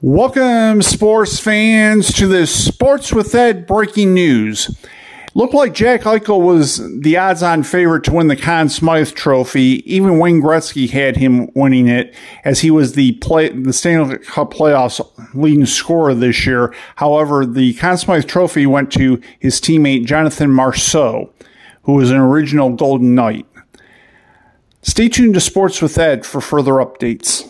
Welcome, sports fans, to this Sports with Ed breaking news. Looked like Jack Eichel was the odds on favorite to win the Conn Smythe Trophy. Even Wayne Gretzky had him winning it, as he was the play, the Stanley Cup playoffs leading scorer this year. However, the Conn Smythe Trophy went to his teammate Jonathan Marchessault, who was an original Golden Knight. Stay tuned to Sports with Ed for further updates.